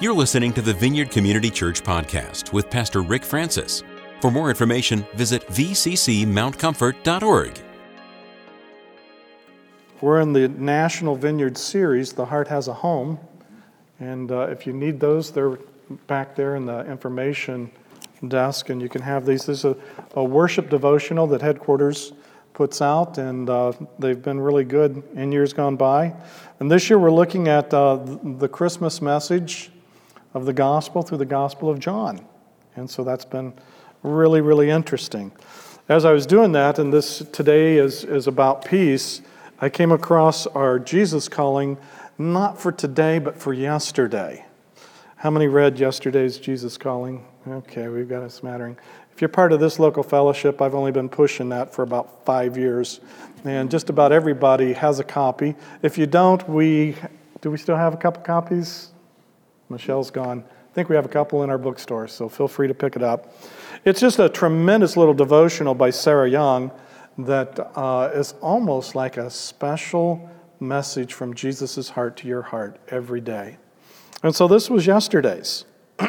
You're listening to the Vineyard Community Church podcast with Pastor Rick Francis. For more information, visit vccmountcomfort.org. We're in the National Vineyard series, The Heart Has a Home. And uh, if you need those, they're back there in the information desk, and you can have these. This is a, a worship devotional that headquarters puts out, and uh, they've been really good in years gone by. And this year we're looking at uh, the Christmas message of the gospel through the Gospel of John. And so that's been really, really interesting. As I was doing that, and this today is, is about peace, I came across our Jesus calling, not for today, but for yesterday. How many read yesterday's Jesus calling? Okay, we've got a smattering. If you're part of this local fellowship, I've only been pushing that for about five years. And just about everybody has a copy. If you don't, we do we still have a couple copies? Michelle's gone. I think we have a couple in our bookstore, so feel free to pick it up. It's just a tremendous little devotional by Sarah Young that uh, is almost like a special message from Jesus' heart to your heart every day. And so this was yesterday's.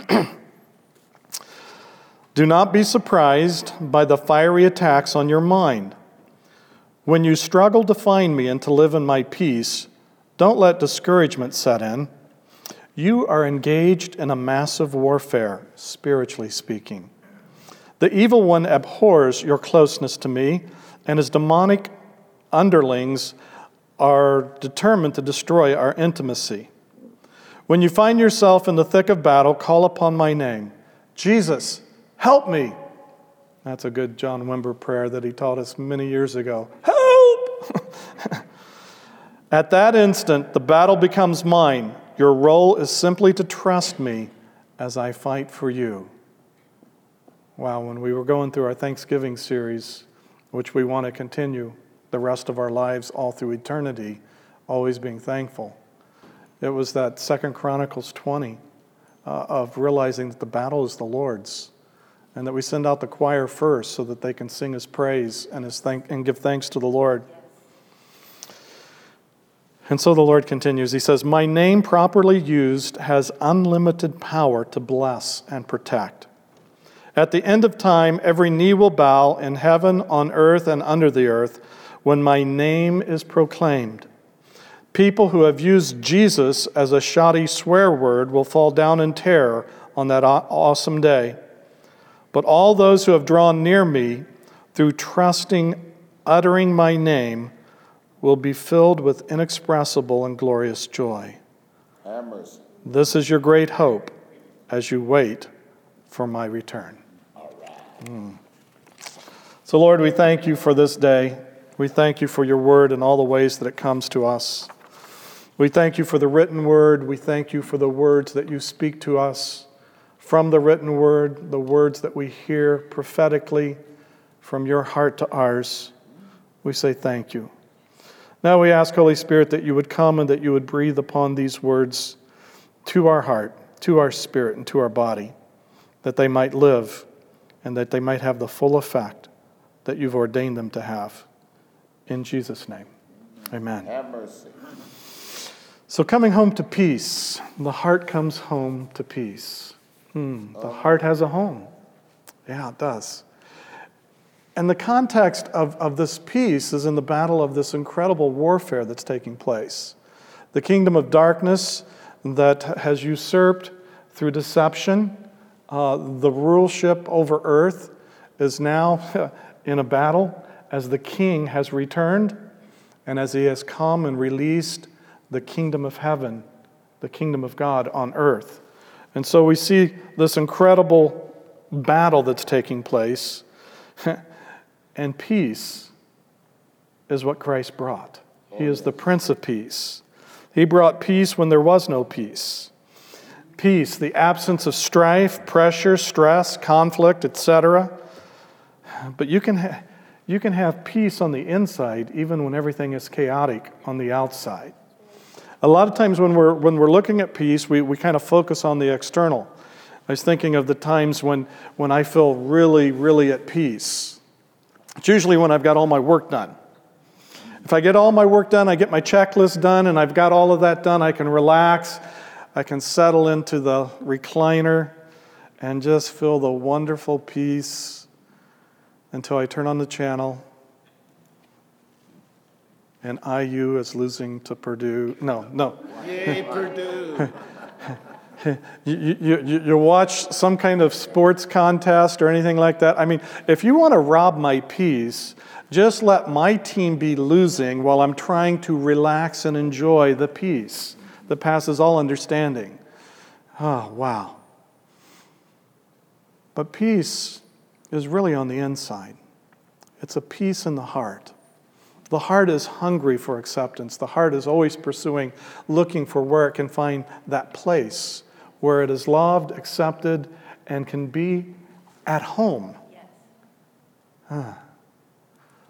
Do not be surprised by the fiery attacks on your mind. When you struggle to find me and to live in my peace, don't let discouragement set in. You are engaged in a massive warfare, spiritually speaking. The evil one abhors your closeness to me, and his demonic underlings are determined to destroy our intimacy. When you find yourself in the thick of battle, call upon my name Jesus, help me. That's a good John Wimber prayer that he taught us many years ago. Help! At that instant, the battle becomes mine. Your role is simply to trust me as I fight for you. Wow, when we were going through our Thanksgiving series, which we want to continue the rest of our lives all through eternity, always being thankful, it was that Second Chronicles 20 uh, of realizing that the battle is the Lord's and that we send out the choir first so that they can sing his praise and, his thank- and give thanks to the Lord. And so the Lord continues. He says, My name properly used has unlimited power to bless and protect. At the end of time, every knee will bow in heaven, on earth, and under the earth when my name is proclaimed. People who have used Jesus as a shoddy swear word will fall down in terror on that awesome day. But all those who have drawn near me through trusting, uttering my name, will be filled with inexpressible and glorious joy. This is your great hope as you wait for my return. Mm. So, Lord, we thank you for this day. We thank you for your word and all the ways that it comes to us. We thank you for the written word. We thank you for the words that you speak to us from the written word, the words that we hear prophetically from your heart to ours. We say thank you. Now we ask, Holy Spirit, that you would come and that you would breathe upon these words to our heart, to our spirit, and to our body, that they might live and that they might have the full effect that you've ordained them to have. In Jesus' name, amen. Have mercy. So, coming home to peace, the heart comes home to peace. Hmm, the heart has a home. Yeah, it does. And the context of, of this peace is in the battle of this incredible warfare that's taking place. The kingdom of darkness that has usurped through deception uh, the ruleship over earth is now in a battle as the king has returned and as he has come and released the kingdom of heaven, the kingdom of God on earth. And so we see this incredible battle that's taking place. And peace is what Christ brought. He oh, is the Prince of Peace. He brought peace when there was no peace. Peace, the absence of strife, pressure, stress, conflict, etc. But you can, ha- you can have peace on the inside even when everything is chaotic on the outside. A lot of times when we're, when we're looking at peace, we, we kind of focus on the external. I was thinking of the times when, when I feel really, really at peace. It's usually when I've got all my work done. If I get all my work done, I get my checklist done, and I've got all of that done, I can relax. I can settle into the recliner and just feel the wonderful peace until I turn on the channel and IU is losing to Purdue. No, no. Yay, Purdue. you, you, you watch some kind of sports contest or anything like that. I mean, if you want to rob my peace, just let my team be losing while I'm trying to relax and enjoy the peace that passes all understanding. Oh, wow. But peace is really on the inside, it's a peace in the heart. The heart is hungry for acceptance. The heart is always pursuing, looking for where it can find that place where it is loved, accepted, and can be at home. Yes. Huh.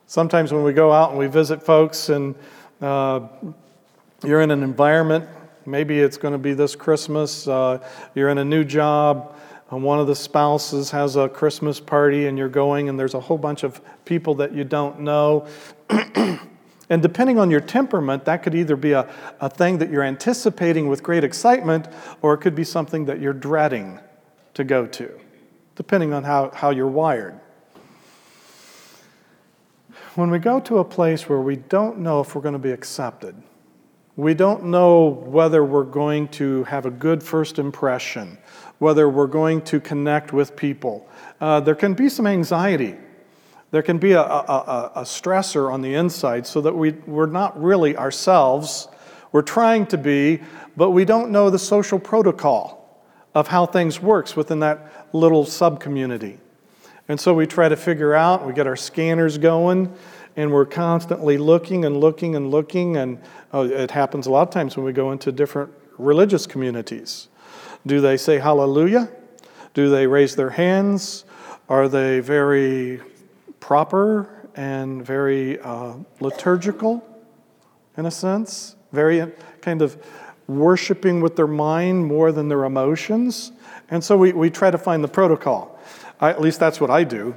Sometimes when we go out and we visit folks and uh, you're in an environment, maybe it's going to be this Christmas, uh, you're in a new job, and one of the spouses has a Christmas party and you're going, and there's a whole bunch of people that you don't know. and depending on your temperament, that could either be a, a thing that you're anticipating with great excitement, or it could be something that you're dreading to go to, depending on how, how you're wired. When we go to a place where we don't know if we're going to be accepted, we don't know whether we're going to have a good first impression, whether we're going to connect with people. Uh, there can be some anxiety there can be a, a, a, stressor on the inside so that we, we're not really ourselves. We're trying to be, but we don't know the social protocol of how things works within that little sub community. And so we try to figure out, we get our scanners going, and we're constantly looking and looking and looking. And oh, it happens a lot of times when we go into different religious communities. Do they say hallelujah? Do they raise their hands? Are they very proper and very uh, liturgical in a sense, very kind of worshiping with their mind more than their emotions. And so we, we try to find the protocol. I, at least that's what I do.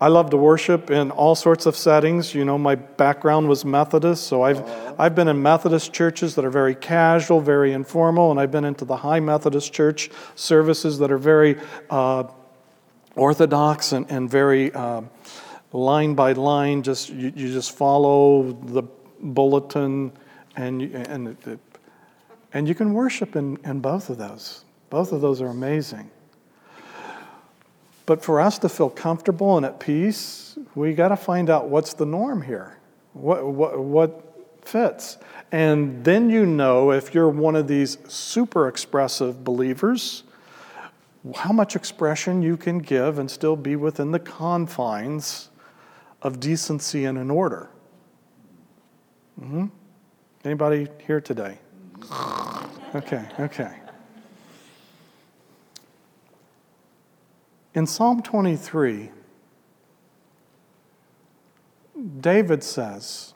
I love to worship in all sorts of settings. You know, my background was Methodist, so I've, I've been in Methodist churches that are very casual, very informal, and I've been into the high Methodist church services that are very uh, orthodox and, and very uh, line by line, just you, you just follow the bulletin, and and and you can worship in, in both of those. Both of those are amazing. But for us to feel comfortable and at peace, we got to find out what's the norm here. What, what, what fits? And then you know if you're one of these super expressive believers, how much expression you can give and still be within the confines of decency and an order. Mm-hmm. Anybody here today? Okay, okay. In Psalm 23, David says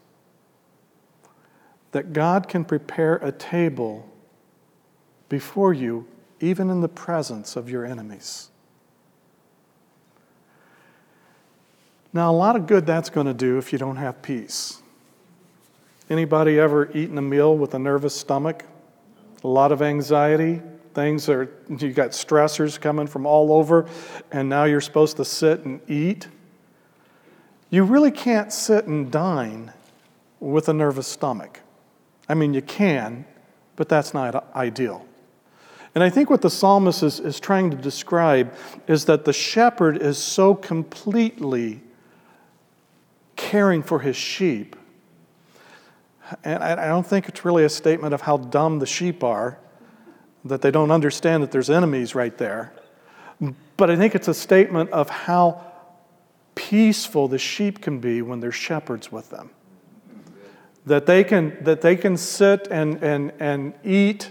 that God can prepare a table before you, even in the presence of your enemies. Now, a lot of good that's going to do if you don't have peace. Anybody ever eaten a meal with a nervous stomach? A lot of anxiety. Things are, you got stressors coming from all over, and now you're supposed to sit and eat. You really can't sit and dine with a nervous stomach. I mean, you can, but that's not ideal. And I think what the psalmist is, is trying to describe is that the shepherd is so completely caring for his sheep. And I don't think it's really a statement of how dumb the sheep are, that they don't understand that there's enemies right there. But I think it's a statement of how peaceful the sheep can be when there's shepherds with them. That they can, that they can sit and, and, and eat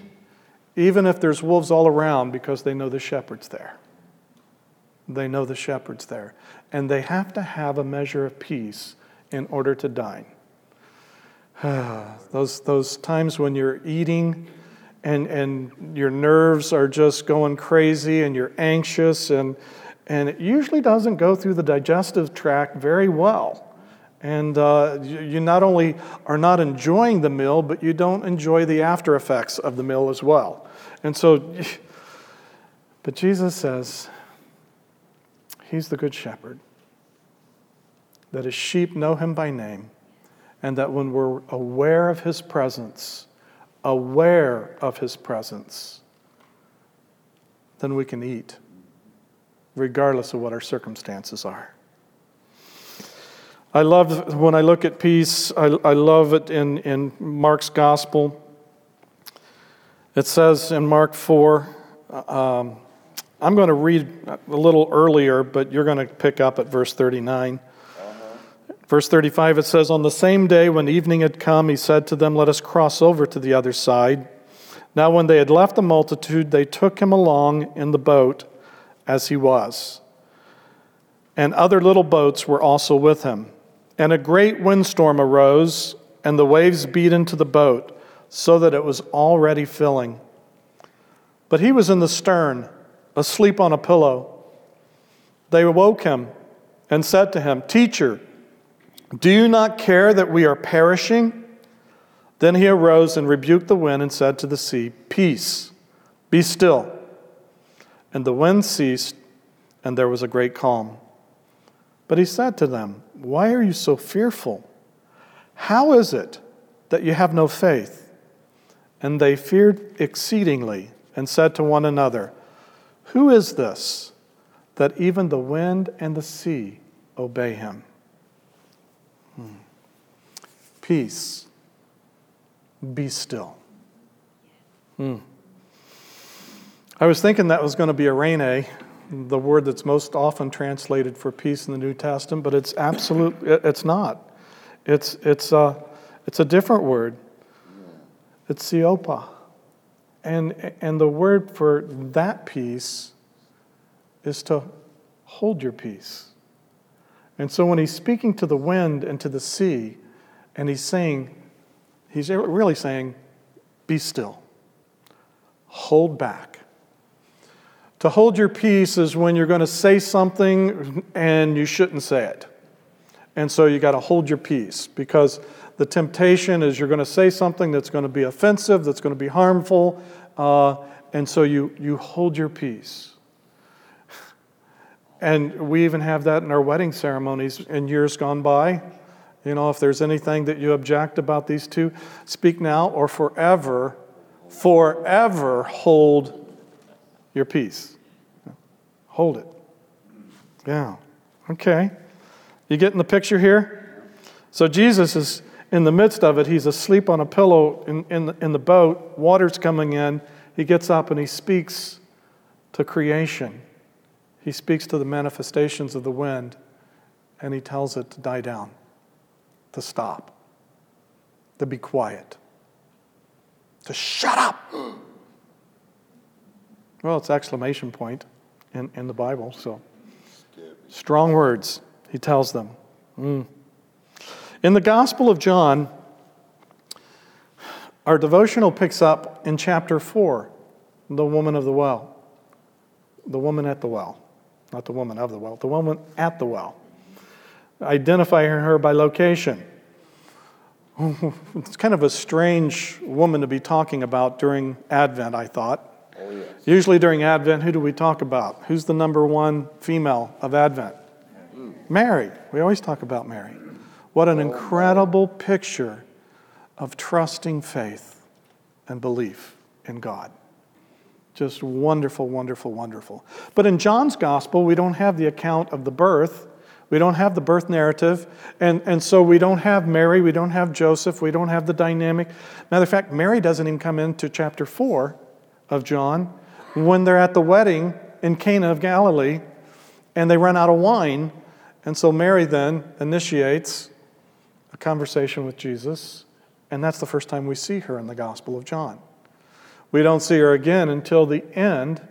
even if there's wolves all around because they know the shepherd's there. They know the shepherd's there. And they have to have a measure of peace in order to dine. those, those times when you're eating and, and your nerves are just going crazy and you're anxious, and, and it usually doesn't go through the digestive tract very well. And uh, you, you not only are not enjoying the meal, but you don't enjoy the after effects of the meal as well. And so, but Jesus says, He's the good shepherd, that his sheep know him by name, and that when we're aware of his presence, aware of his presence, then we can eat, regardless of what our circumstances are. I love when I look at peace, I, I love it in, in Mark's gospel. It says in Mark 4, um, I'm going to read a little earlier, but you're going to pick up at verse 39. Verse 35, it says, On the same day when evening had come, he said to them, Let us cross over to the other side. Now, when they had left the multitude, they took him along in the boat as he was. And other little boats were also with him. And a great windstorm arose, and the waves beat into the boat, so that it was already filling. But he was in the stern, asleep on a pillow. They awoke him and said to him, Teacher, do you not care that we are perishing? Then he arose and rebuked the wind and said to the sea, Peace, be still. And the wind ceased, and there was a great calm. But he said to them, Why are you so fearful? How is it that you have no faith? And they feared exceedingly and said to one another, Who is this that even the wind and the sea obey him? Hmm. Peace, be still. Hmm. I was thinking that was going to be Eirene the word that's most often translated for peace in the New Testament, but it's absolute. It's not. It's it's a it's a different word. It's siopa, and and the word for that peace is to hold your peace. And so when he's speaking to the wind and to the sea, and he's saying, he's really saying, be still, hold back to hold your peace is when you're going to say something and you shouldn't say it. And so you got to hold your peace because the temptation is you're going to say something that's going to be offensive, that's going to be harmful, uh, and so you, you hold your peace. And we even have that in our wedding ceremonies in years gone by. You know, if there's anything that you object about these two, speak now or forever, forever hold your peace. Hold it. Yeah. Okay. You getting the picture here? So Jesus is in the midst of it. He's asleep on a pillow in, in, the, in the boat. Water's coming in. He gets up and he speaks to creation. He speaks to the manifestations of the wind and he tells it to die down, to stop, to be quiet, to shut up. Well, it's exclamation point in, in the Bible, so. Strong words, he tells them. Mm. In the Gospel of John, our devotional picks up in chapter 4, the woman of the well. The woman at the well. Not the woman of the well, the woman at the well. Identifying her by location. It's kind of a strange woman to be talking about during Advent, I thought. Oh, yes. Usually during Advent, who do we talk about? Who's the number one female of Advent? Mm. Mary. We always talk about Mary. What an oh, incredible picture of trusting faith and belief in God. Just wonderful, wonderful, wonderful. But in John's gospel, we don't have the account of the birth. We don't have the birth narrative. And, and so we don't have Mary, we don't have Joseph, we don't have the dynamic. Matter of fact, Mary doesn't even come into chapter 4 of John when they're at the wedding in Cana of Galilee and they run out of wine. And so Mary then initiates a conversation with Jesus, and that's the first time we see her in the Gospel of John. We don't see her again until the end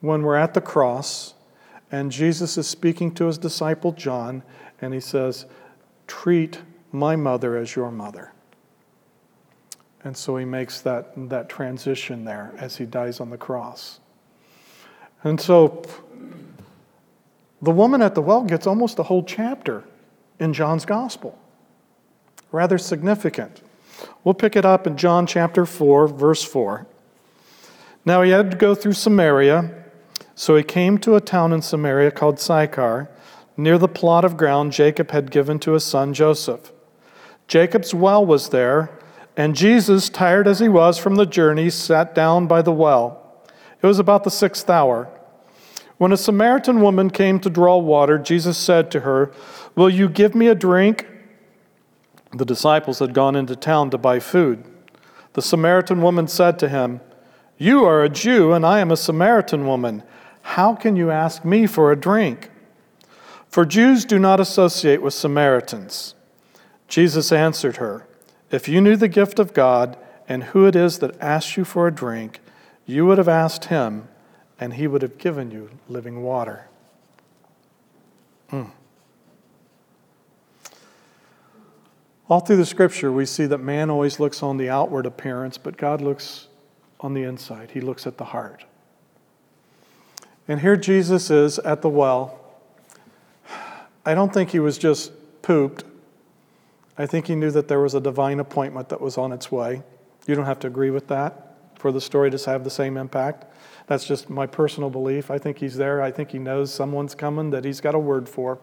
when we're at the cross and Jesus is speaking to his disciple John, and he says, Treat my mother as your mother. And so he makes that, that transition there as he dies on the cross. And so the woman at the well gets almost a whole chapter in John's gospel. Rather significant. We'll pick it up in John chapter 4, verse 4. Now he had to go through Samaria, so he came to a town in Samaria called Sychar, near the plot of ground Jacob had given to his son Joseph. Jacob's well was there, and Jesus, tired as he was from the journey, sat down by the well. It was about the sixth hour. When a Samaritan woman came to draw water, Jesus said to her, Will you give me a drink? The disciples had gone into town to buy food. The Samaritan woman said to him, You are a Jew, and I am a Samaritan woman. How can you ask me for a drink? For Jews do not associate with Samaritans. Jesus answered her, If you knew the gift of God and who it is that asks you for a drink, you would have asked him, and he would have given you living water. Mm. All through the scripture, we see that man always looks on the outward appearance, but God looks on the inside. He looks at the heart. And here Jesus is at the well. I don't think he was just pooped. I think he knew that there was a divine appointment that was on its way. You don't have to agree with that for the story to have the same impact. That's just my personal belief. I think he's there. I think he knows someone's coming that he's got a word for.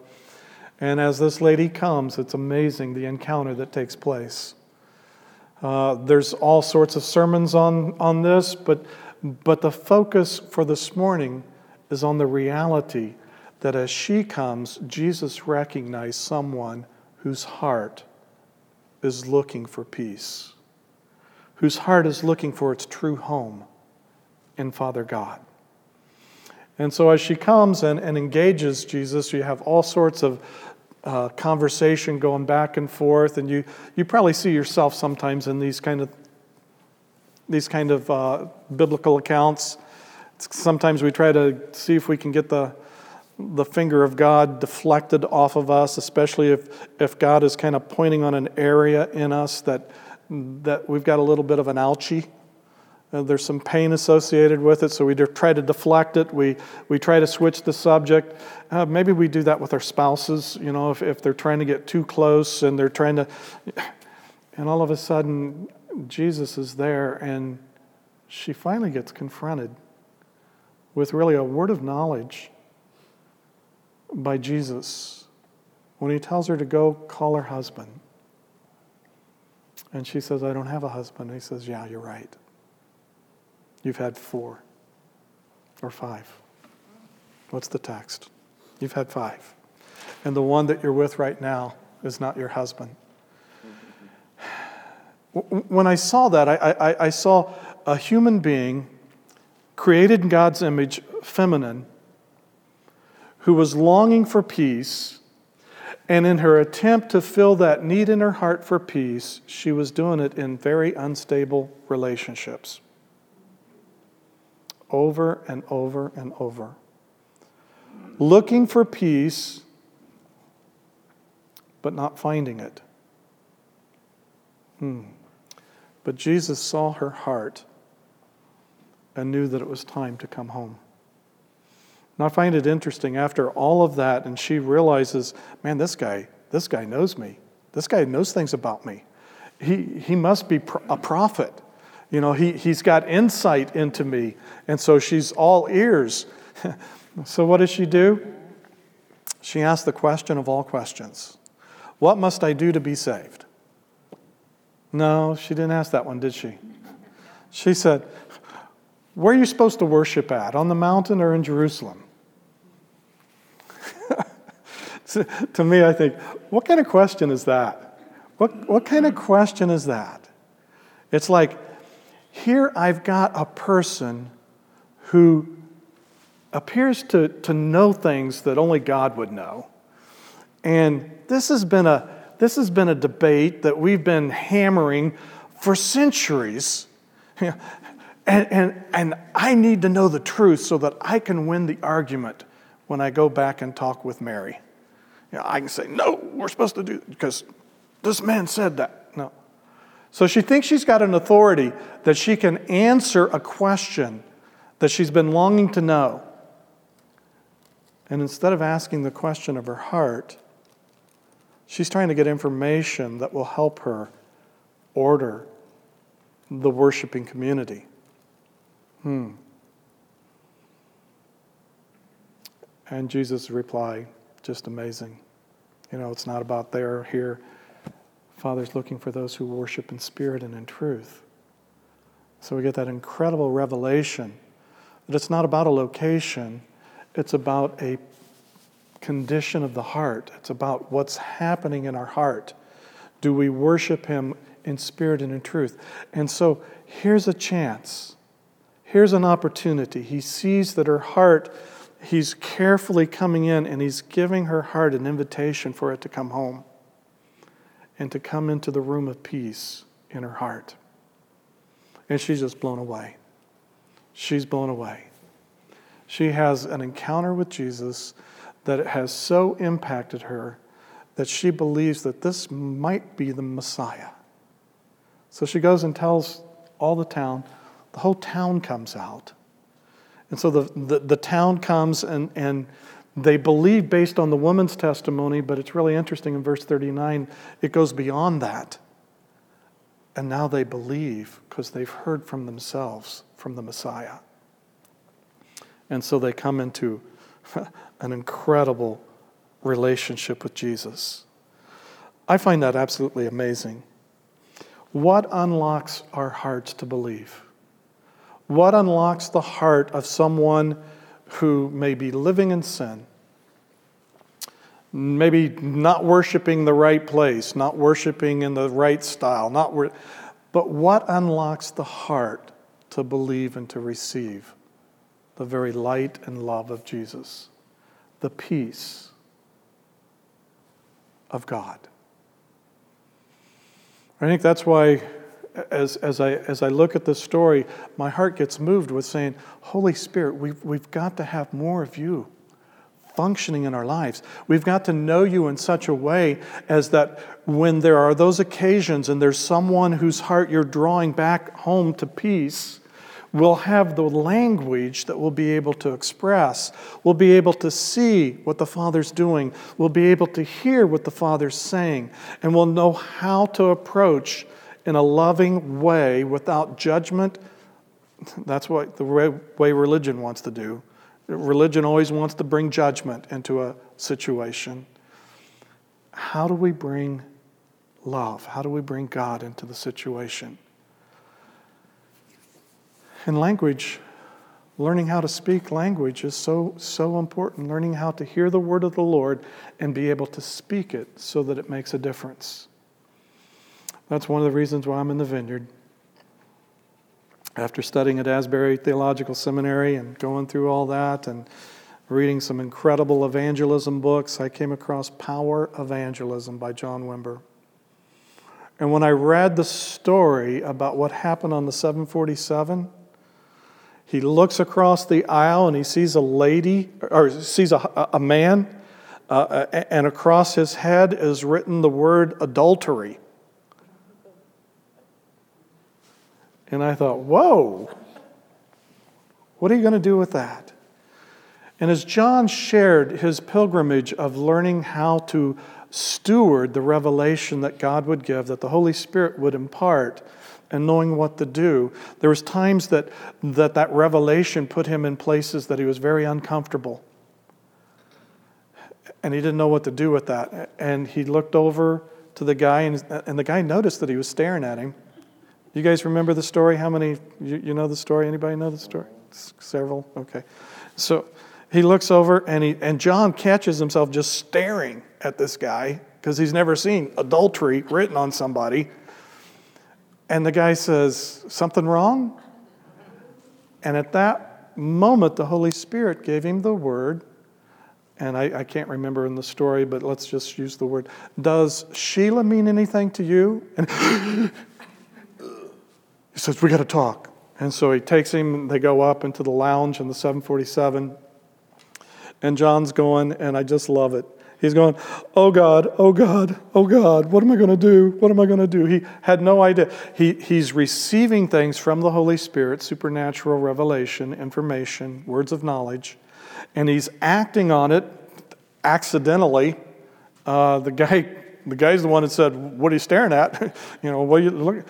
And as this lady comes, it's amazing the encounter that takes place. Uh, there's all sorts of sermons on, on this, but, but the focus for this morning is on the reality that as she comes, Jesus recognized someone whose heart is looking for peace, whose heart is looking for its true home in Father God. And so as she comes and, and engages Jesus, you have all sorts of uh, conversation going back and forth, and you, you probably see yourself sometimes in these kind of these kind of uh, biblical accounts. Sometimes we try to see if we can get the the finger of God deflected off of us, especially if, if God is kind of pointing on an area in us that, that we've got a little bit of an ouchie. Uh, there's some pain associated with it, so we try to deflect it. We, we try to switch the subject. Uh, maybe we do that with our spouses, you know, if, if they're trying to get too close and they're trying to. And all of a sudden, Jesus is there, and she finally gets confronted with really a word of knowledge by Jesus when he tells her to go call her husband. And she says, I don't have a husband. And he says, Yeah, you're right. You've had four or five. What's the text? You've had five. And the one that you're with right now is not your husband. When I saw that, I, I, I saw a human being created in God's image, feminine, who was longing for peace. And in her attempt to fill that need in her heart for peace, she was doing it in very unstable relationships over and over and over. Looking for peace, but not finding it. Hmm. But Jesus saw her heart and knew that it was time to come home. And I find it interesting after all of that, and she realizes, man, this guy, this guy knows me. This guy knows things about me. He, he must be a prophet. You know, he, he's got insight into me. And so she's all ears. so what does she do? She asks the question of all questions What must I do to be saved? No, she didn't ask that one, did she? She said, Where are you supposed to worship at? On the mountain or in Jerusalem? to me, I think, what kind of question is that? What, what kind of question is that? It's like, here I've got a person who appears to, to know things that only God would know. And this has been a this has been a debate that we've been hammering for centuries. and, and, and I need to know the truth so that I can win the argument when I go back and talk with Mary. You know, I can say, no, we're supposed to do because this man said that. No. So she thinks she's got an authority that she can answer a question that she's been longing to know. And instead of asking the question of her heart, She's trying to get information that will help her order the worshiping community. Hmm. And Jesus' reply, just amazing. You know, it's not about there, or here. Father's looking for those who worship in spirit and in truth. So we get that incredible revelation that it's not about a location, it's about a condition of the heart. It's about what's happening in our heart. Do we worship Him in spirit and in truth? And so here's a chance. Here's an opportunity. He sees that her heart, he's carefully coming in and he's giving her heart an invitation for it to come home and to come into the room of peace in her heart. And she's just blown away. She's blown away. She has an encounter with Jesus that has so impacted her that she believes that this might be the Messiah. So she goes and tells all the town. The whole town comes out. And so the, the, the town comes and, and they believe based on the woman's testimony, but it's really interesting in verse 39, it goes beyond that. And now they believe because they've heard from themselves from the Messiah. And so they come into an incredible relationship with Jesus. I find that absolutely amazing. What unlocks our hearts to believe? What unlocks the heart of someone who may be living in sin, maybe not worshiping the right place, not worshiping in the right style, not wor- but what unlocks the heart to believe and to receive the very light and love of Jesus, the peace of God? I think that's why, as, as, I, as I look at this story, my heart gets moved with saying, Holy Spirit, we've, we've got to have more of you functioning in our lives. We've got to know you in such a way as that when there are those occasions and there's someone whose heart you're drawing back home to peace, we'll have the language that we'll be able to express. We'll be able to see what the Father's doing. We'll be able to hear what the Father's saying. And we'll know how to approach in a loving way without judgment. That's what the way religion wants to do. Religion always wants to bring judgment into a situation. How do we bring love? How do we bring God into the situation? In language, learning how to speak language is so, so important. Learning how to hear the word of the Lord and be able to speak it so that it makes a difference. That's one of the reasons why I'm in the vineyard. After studying at Asbury Theological Seminary and going through all that and reading some incredible evangelism books, I came across Power Evangelism by John Wimber. And when I read the story about what happened on the 747, he looks across the aisle and he sees a lady, or sees a, a man, uh, and across his head is written the word adultery. And I thought, whoa, what are you going to do with that? And as John shared his pilgrimage of learning how to steward the revelation that God would give, that the Holy Spirit would impart, and knowing what to do. There was times that, that that revelation put him in places that he was very uncomfortable. And he didn't know what to do with that. And he looked over to the guy, and, and the guy noticed that he was staring at him. You guys remember the story? How many, you, you know the story? Anybody know the story? Several? Okay. So he looks over, and, he, and John catches himself just staring at this guy because he's never seen adultery written on somebody. And the guy says, Something wrong? And at that moment, the Holy Spirit gave him the word. And I, I, can't remember in the story, but let's just use the word. Does Sheila mean anything to you? And he says, We got to talk. And so he takes him, they go up into the lounge in the 747. And John's going, and I just love it. He's going, Oh God, oh God, oh God, what am I going to do? What am I going to do? He had no idea. He, he's receiving things from the Holy Spirit, supernatural revelation, information, words of knowledge, and he's acting on it accidentally. Uh, the guy the guy's the one that said, What are you staring at? you know, what you look?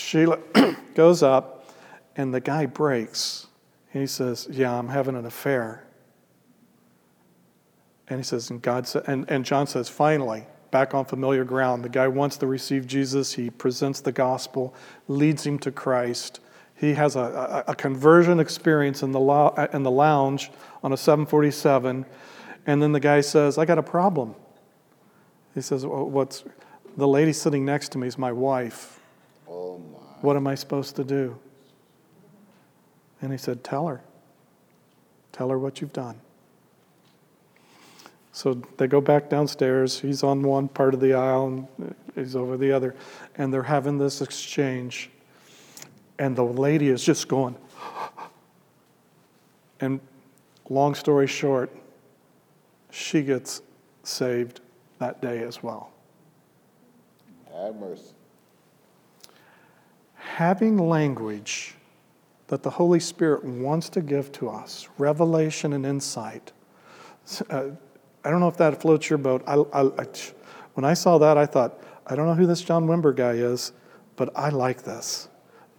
Sheila goes up, and the guy breaks. He says, Yeah, I'm having an affair. And he says, and God said, and, and John says, finally, back on familiar ground. The guy wants to receive Jesus. He presents the gospel, leads him to Christ. He has a, a, a conversion experience in the, lo- in the lounge on a 747. And then the guy says, I got a problem. He says, well, What's the lady sitting next to me is my wife. Oh my. What am I supposed to do? And he said, Tell her. Tell her what you've done. So they go back downstairs. He's on one part of the aisle and he's over the other. And they're having this exchange. And the lady is just going. and long story short, she gets saved that day as well. Have mercy. Having language that the Holy Spirit wants to give to us, revelation and insight. Uh, I don't know if that floats your boat. I, I, I, when I saw that, I thought, I don't know who this John Wimber guy is, but I like this.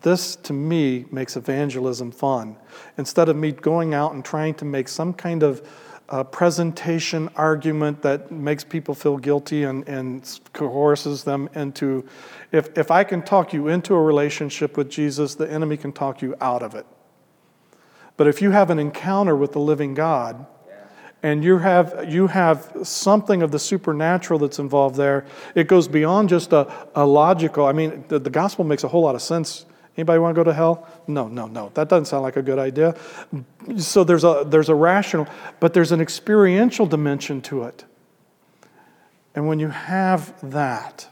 This, to me, makes evangelism fun. Instead of me going out and trying to make some kind of uh, presentation argument that makes people feel guilty and, and coerces them into, if, if I can talk you into a relationship with Jesus, the enemy can talk you out of it. But if you have an encounter with the living God, and you have, you have something of the supernatural that's involved there. It goes beyond just a, a logical. I mean, the, the gospel makes a whole lot of sense. Anybody want to go to hell? No, no, no. That doesn't sound like a good idea. So there's a, there's a rational, but there's an experiential dimension to it. And when you have that,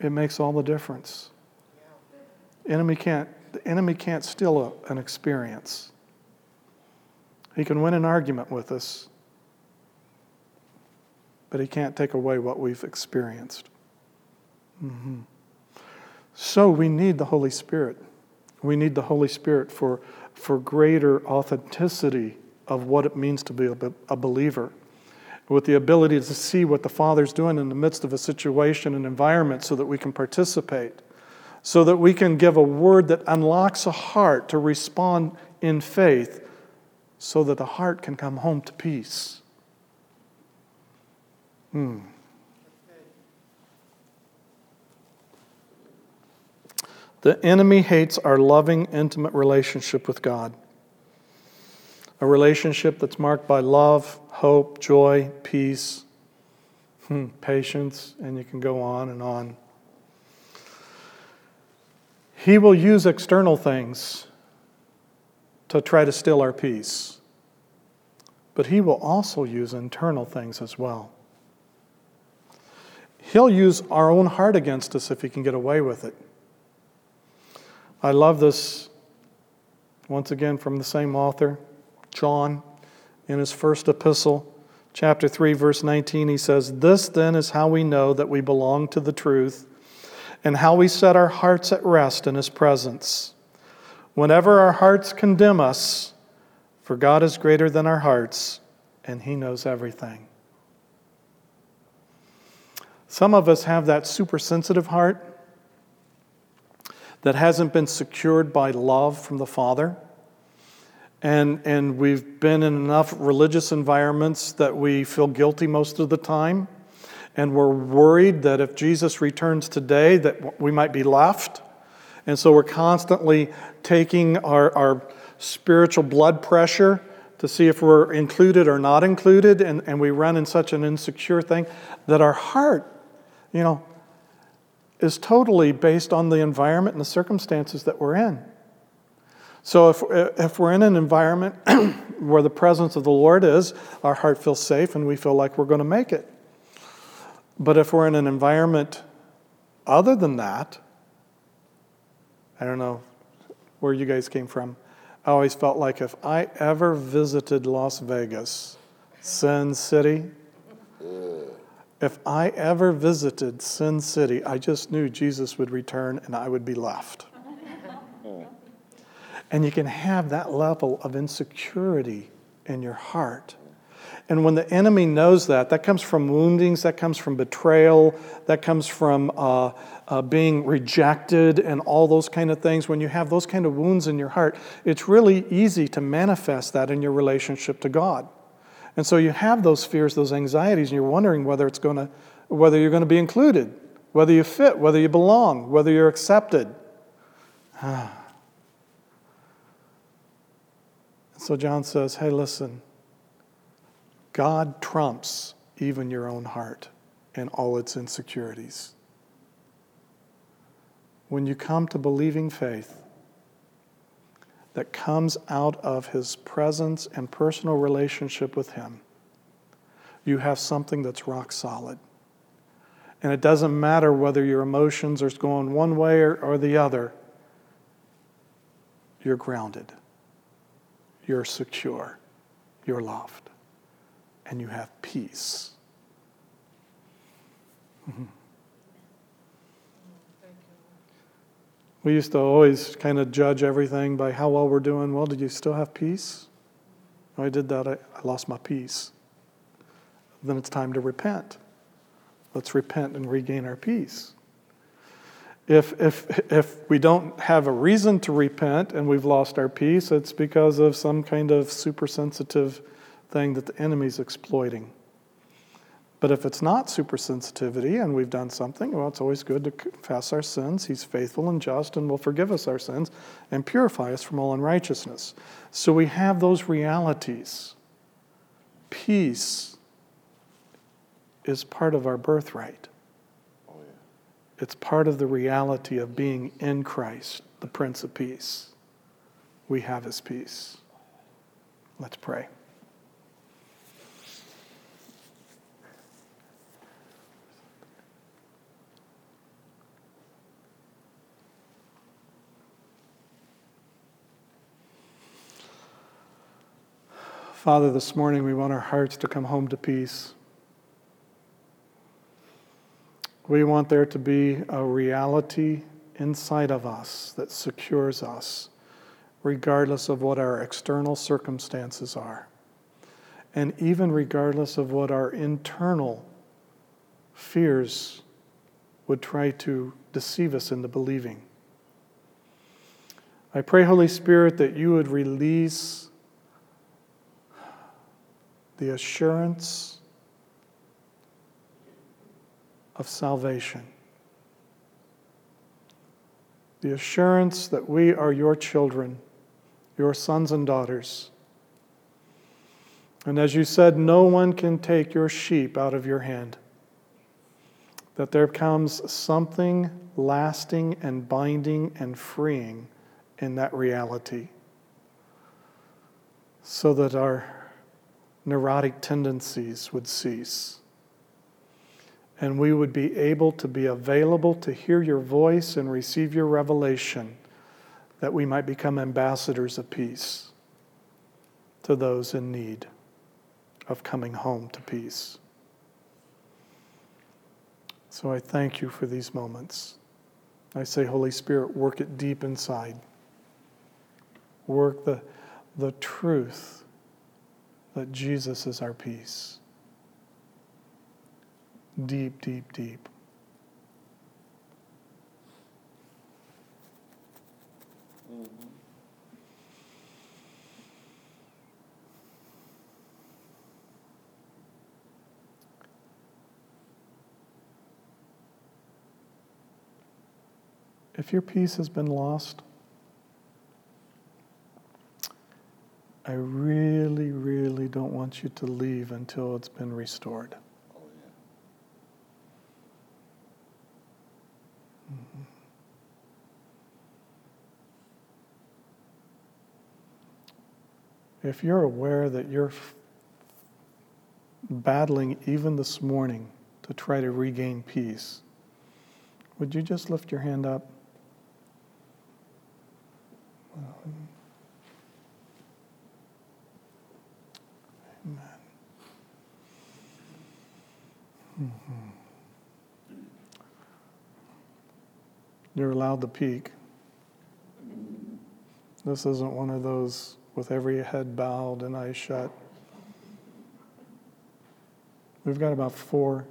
it makes all the difference. Enemy can't, the enemy can't steal a, an experience. He can win an argument with us, but he can't take away what we've experienced. Mm-hmm. So we need the Holy Spirit. We need the Holy Spirit for, for greater authenticity of what it means to be a, a believer, with the ability to see what the Father's doing in the midst of a situation and environment so that we can participate, so that we can give a word that unlocks a heart to respond in faith so that the heart can come home to peace. Hmm. The enemy hates our loving, intimate relationship with God. A relationship that's marked by love, hope, joy, peace, hmm, patience, and you can go on and on. He will use external things to try to steal our peace. But He will also use internal things as well. He'll use our own heart against us if He can get away with it. I love this, once again, from the same author, John, in his first epistle, chapter 3, verse 19. He says, This then is how we know that we belong to the truth and how we set our hearts at rest in His presence. Whenever our hearts condemn us, for God is greater than our hearts, and He knows everything. Some of us have that super sensitive heart that hasn't been secured by love from the Father. And, and we've been in enough religious environments that we feel guilty most of the time. And we're worried that if Jesus returns today, that we might be left. And so we're constantly taking our, our spiritual blood pressure to see if we're included or not included, and, and we run in such an insecure thing that our heart, you know, is totally based on the environment and the circumstances that we're in. So if, if we're in an environment where the presence of the Lord is, our heart feels safe and we feel like we're going to make it. But if we're in an environment other than that, I don't know where you guys came from. I always felt like if I ever visited Las Vegas, Sin City, if I ever visited Sin City, I just knew Jesus would return and I would be left. and you can have that level of insecurity in your heart. And when the enemy knows that, that comes from woundings, that comes from betrayal, that comes from uh, uh, being rejected, and all those kind of things. When you have those kind of wounds in your heart, it's really easy to manifest that in your relationship to God. And so you have those fears, those anxieties, and you're wondering whether it's going to, whether you're going to be included, whether you fit, whether you belong, whether you're accepted. so John says, "Hey, listen. God trumps even your own heart and all its insecurities. When you come to believing faith that comes out of His presence and personal relationship with Him, you have something that's rock solid. And it doesn't matter whether your emotions are going one way or, or the other, you're grounded, you're secure, you're loved and you have peace. Mm-hmm. We used to always kind of judge everything by how well we're doing. Well, did you still have peace? Oh, I did that. I, I lost my peace. Then it's time to repent. Let's repent and regain our peace. If, if, if we don't have a reason to repent and we've lost our peace, it's because of some kind of super sensitive thing that the enemy's exploiting. But if it's not supersensitivity and we've done something, well, it's always good to confess our sins. He's faithful and just and will forgive us our sins and purify us from all unrighteousness. So we have those realities. Peace is part of our birthright. It's part of the reality of being in Christ, the Prince of Peace. We have his peace. Let's pray. Father, this morning we want our hearts to come home to peace. We want there to be a reality inside of us that secures us, regardless of what our external circumstances are, and even regardless of what our internal fears would try to deceive us into believing. I pray, Holy Spirit, that you would release the assurance of salvation. The assurance that we are your children, your sons and daughters. And as you said, no one can take your sheep out of your hand. That there comes something lasting and binding and freeing in that reality. So that our neurotic tendencies would cease. And we would be able to be available to hear your voice and receive your revelation, that we might become ambassadors of peace to those in need of coming home to peace. So I thank you for these moments. I say, Holy Spirit, work it deep inside. Work the, the truth that Jesus is our peace. Deep, deep, deep. If your peace has been lost, I really, really don't want you to leave until it's been restored. Mm-hmm. If you're aware that you're f- battling even this morning to try to regain peace, would you just lift your hand up? Well, Mm-hmm. You're allowed to peek. This isn't one of those with every head bowed and eyes shut. We've got about four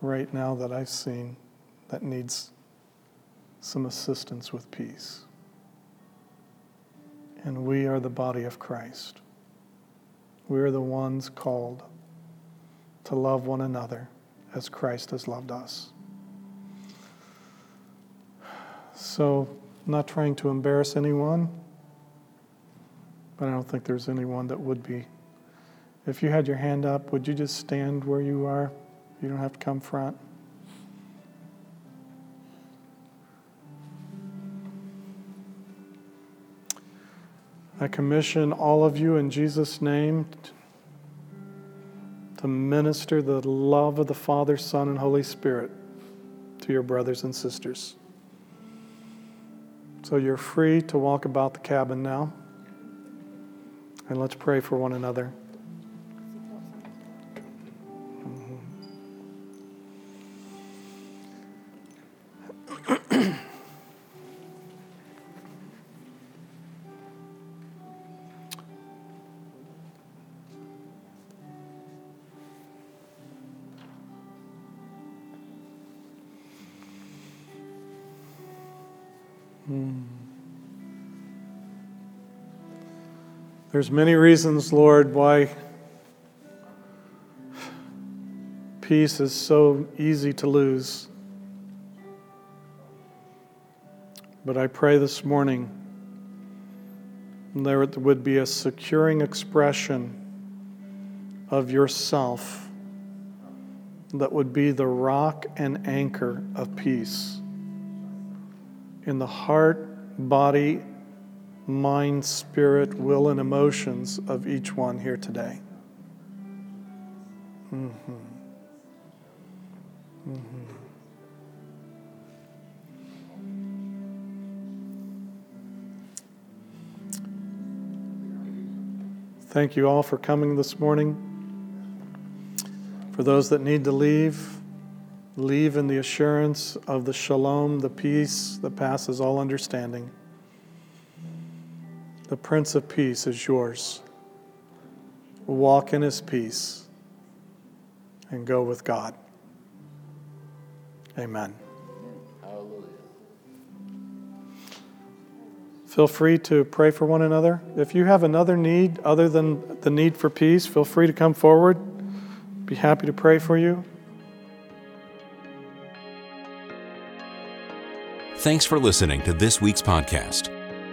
right now that I've seen that needs some assistance with peace. And we are the body of Christ. We are the ones called to love one another as Christ has loved us. So, not trying to embarrass anyone, but I don't think there's anyone that would be. If you had your hand up, would you just stand where you are? You don't have to come front. I commission all of you in Jesus' name to minister the love of the Father, Son, and Holy Spirit to your brothers and sisters. So you're free to walk about the cabin now. And let's pray for one another. There's many reasons, Lord, why peace is so easy to lose. But I pray this morning there would be a securing expression of yourself that would be the rock and anchor of peace in the heart, body, mind, spirit, will, and emotions of each one here today. Mm-hmm. Mm-hmm. Thank you all for coming this morning. For those that need to leave, leave in the assurance of the shalom, the peace that passes all understanding. The Prince of Peace is yours. Walk in his peace and go with God. Amen. Hallelujah. Feel free to pray for one another. If you have another need other than the need for peace, feel free to come forward. Be happy to pray for you. Thanks for listening to this week's podcast.